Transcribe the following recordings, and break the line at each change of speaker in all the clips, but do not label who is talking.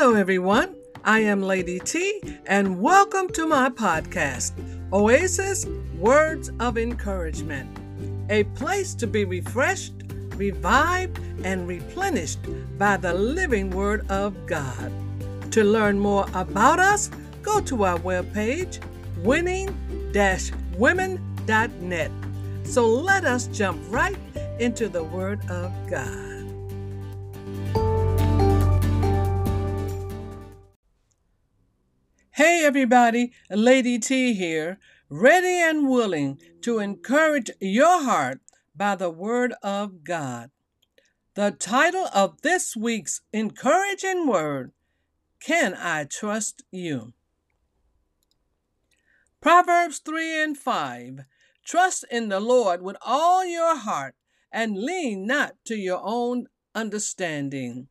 Hello, everyone. I am Lady T, and welcome to my podcast, Oasis Words of Encouragement, a place to be refreshed, revived, and replenished by the living Word of God. To learn more about us, go to our webpage, winning women.net. So let us jump right into the Word of God. Hey everybody, Lady T here, ready and willing to encourage your heart by the Word of God. The title of this week's encouraging word Can I Trust You? Proverbs 3 and 5 Trust in the Lord with all your heart and lean not to your own understanding.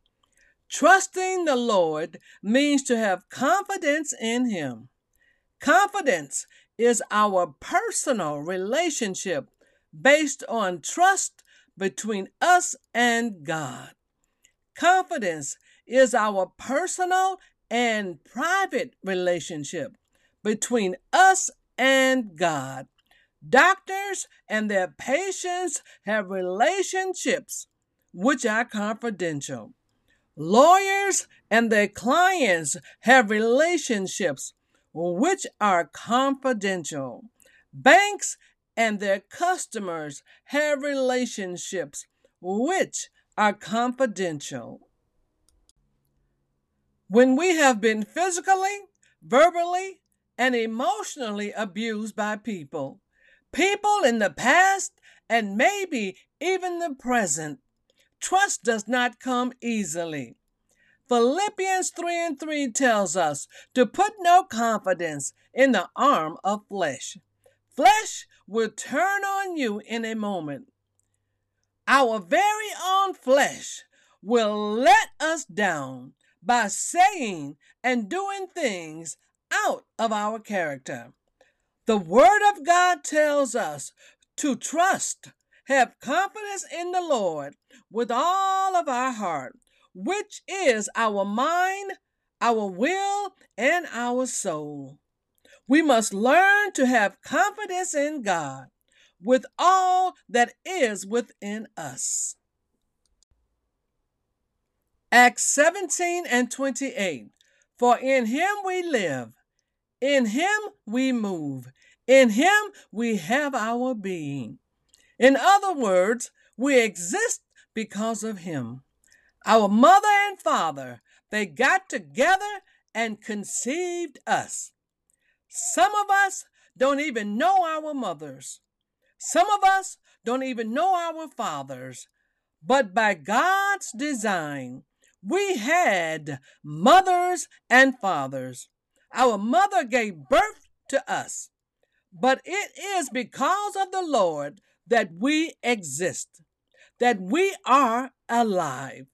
Trusting the Lord means to have confidence in Him. Confidence is our personal relationship based on trust between us and God. Confidence is our personal and private relationship between us and God. Doctors and their patients have relationships which are confidential. Lawyers and their clients have relationships which are confidential. Banks and their customers have relationships which are confidential. When we have been physically, verbally, and emotionally abused by people, people in the past and maybe even the present, Trust does not come easily. Philippians 3 and 3 tells us to put no confidence in the arm of flesh. Flesh will turn on you in a moment. Our very own flesh will let us down by saying and doing things out of our character. The Word of God tells us to trust have confidence in the Lord with all of our heart, which is our mind, our will, and our soul. We must learn to have confidence in God with all that is within us. Acts 17 and 28 For in him we live, in him we move, in him we have our being. In other words, we exist because of Him. Our mother and father, they got together and conceived us. Some of us don't even know our mothers. Some of us don't even know our fathers. But by God's design, we had mothers and fathers. Our mother gave birth to us. But it is because of the Lord that we exist, that we are alive.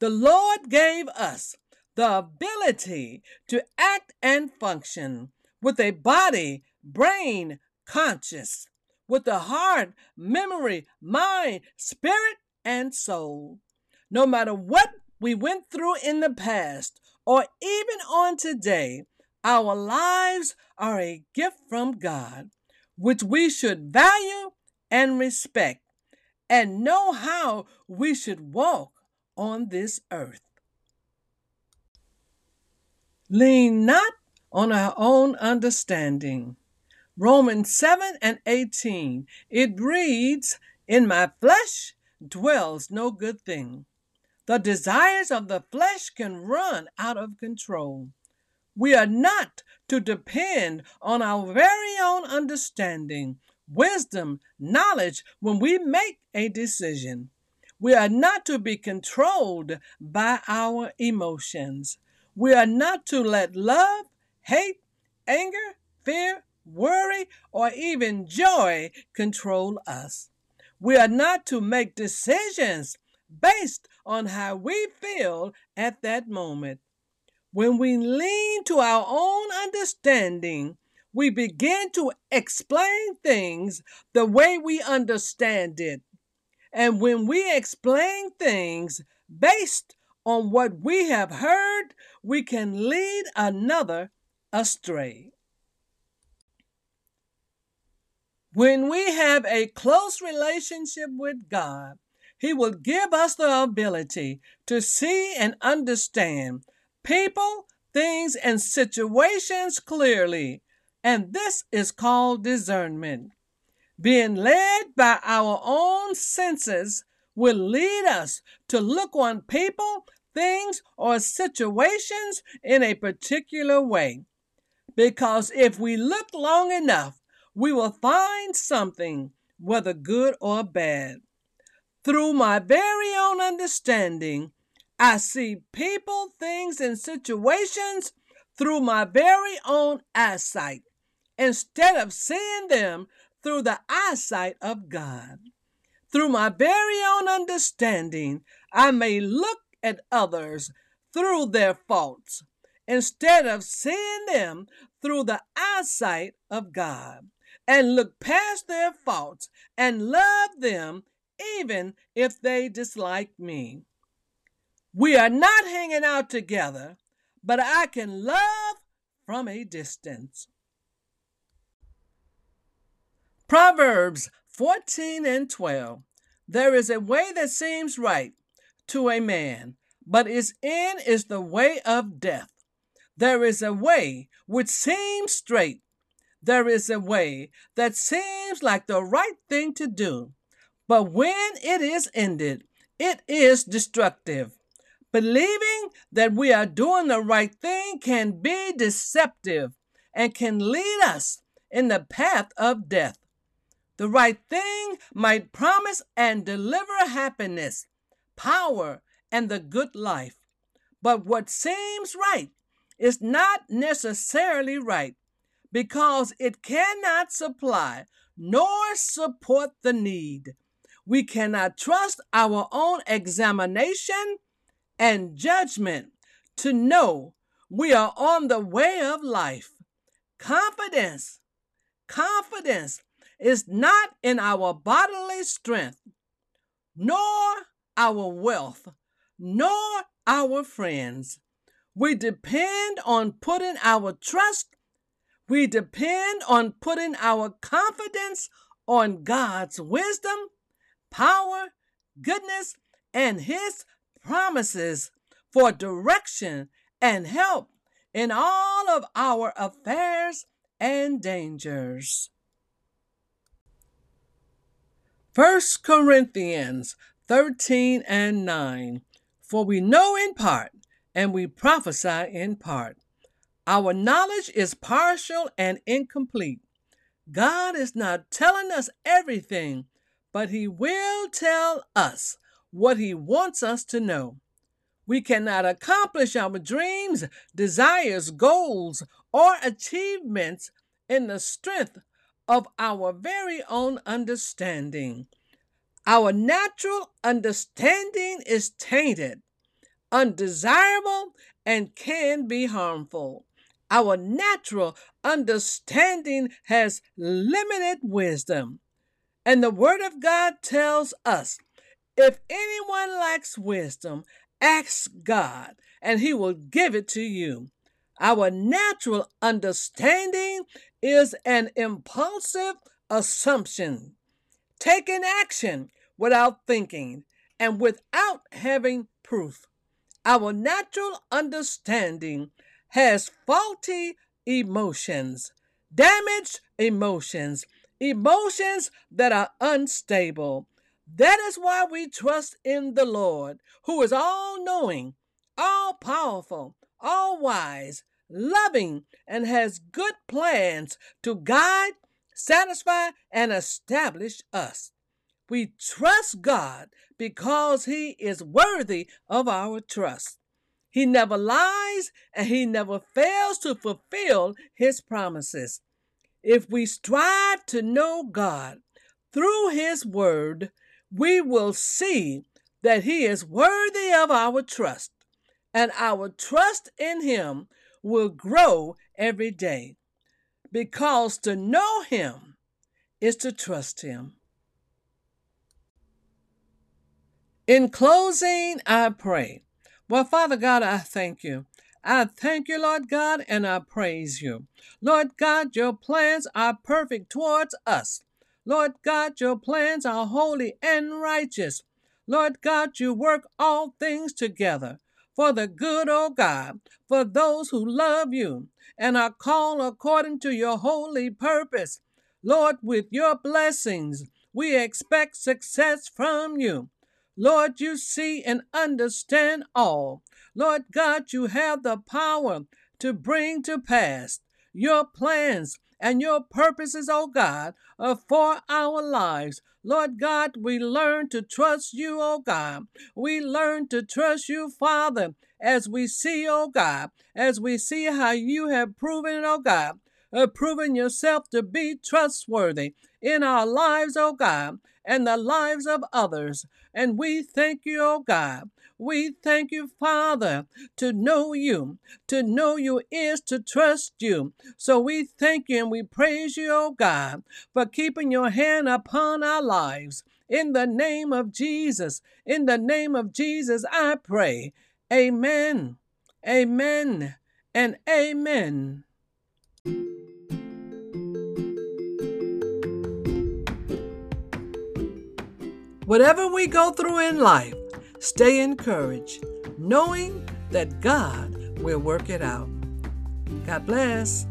The Lord gave us the ability to act and function with a body, brain, conscious, with a heart, memory, mind, spirit, and soul. No matter what we went through in the past or even on today, our lives are a gift from God, which we should value and respect and know how we should walk on this earth. Lean not on our own understanding. Romans 7 and 18, it reads, In my flesh dwells no good thing. The desires of the flesh can run out of control. We are not to depend on our very own understanding, wisdom, knowledge when we make a decision. We are not to be controlled by our emotions. We are not to let love, hate, anger, fear, worry, or even joy control us. We are not to make decisions based on how we feel at that moment. When we lean to our own understanding, we begin to explain things the way we understand it. And when we explain things based on what we have heard, we can lead another astray. When we have a close relationship with God, He will give us the ability to see and understand people, things, and situations clearly. And this is called discernment. Being led by our own senses will lead us to look on people, things, or situations in a particular way. Because if we look long enough, we will find something, whether good or bad. Through my very own understanding, I see people, things, and situations through my very own eyesight instead of seeing them through the eyesight of God. Through my very own understanding, I may look at others through their faults instead of seeing them through the eyesight of God and look past their faults and love them even if they dislike me. We are not hanging out together, but I can love from a distance. Proverbs 14 and 12. There is a way that seems right to a man, but its end is the way of death. There is a way which seems straight. There is a way that seems like the right thing to do, but when it is ended, it is destructive. Believing that we are doing the right thing can be deceptive and can lead us in the path of death. The right thing might promise and deliver happiness, power, and the good life. But what seems right is not necessarily right because it cannot supply nor support the need. We cannot trust our own examination and judgment to know we are on the way of life. Confidence, confidence is not in our bodily strength, nor our wealth, nor our friends. We depend on putting our trust, we depend on putting our confidence on God's wisdom, power, goodness, and His promises for direction and help in all of our affairs and dangers. 1 Corinthians 13 and 9. For we know in part, and we prophesy in part. Our knowledge is partial and incomplete. God is not telling us everything, but He will tell us what He wants us to know. We cannot accomplish our dreams, desires, goals, or achievements in the strength of our very own understanding. Our natural understanding is tainted, undesirable, and can be harmful. Our natural understanding has limited wisdom. And the Word of God tells us if anyone lacks wisdom, ask God, and He will give it to you. Our natural understanding is an impulsive assumption, taking action without thinking and without having proof. Our natural understanding has faulty emotions, damaged emotions, emotions that are unstable. That is why we trust in the Lord, who is all knowing, all powerful, all wise, loving, and has good plans to guide, satisfy, and establish us. We trust God because He is worthy of our trust. He never lies and He never fails to fulfill His promises. If we strive to know God through His Word, we will see that He is worthy of our trust, and our trust in Him will grow every day. Because to know Him is to trust Him. In closing, I pray Well, Father God, I thank you. I thank you, Lord God, and I praise you. Lord God, your plans are perfect towards us. Lord God, your plans are holy and righteous. Lord God, you work all things together for the good, O God, for those who love you and are called according to your holy purpose. Lord, with your blessings, we expect success from you. Lord, you see and understand all. Lord God, you have the power to bring to pass your plans and your purposes, O God, for our lives. Lord God, we learn to trust you, O God. We learn to trust you, Father, as we see, O God, as we see how you have proven O God, uh, proven yourself to be trustworthy in our lives, O God, and the lives of others. And we thank you, O God. We thank you, Father, to know you. To know you is to trust you. So we thank you and we praise you, O God, for keeping your hand upon our lives. In the name of Jesus, in the name of Jesus, I pray. Amen, amen, and amen. Whatever we go through in life, stay encouraged, knowing that God will work it out. God bless.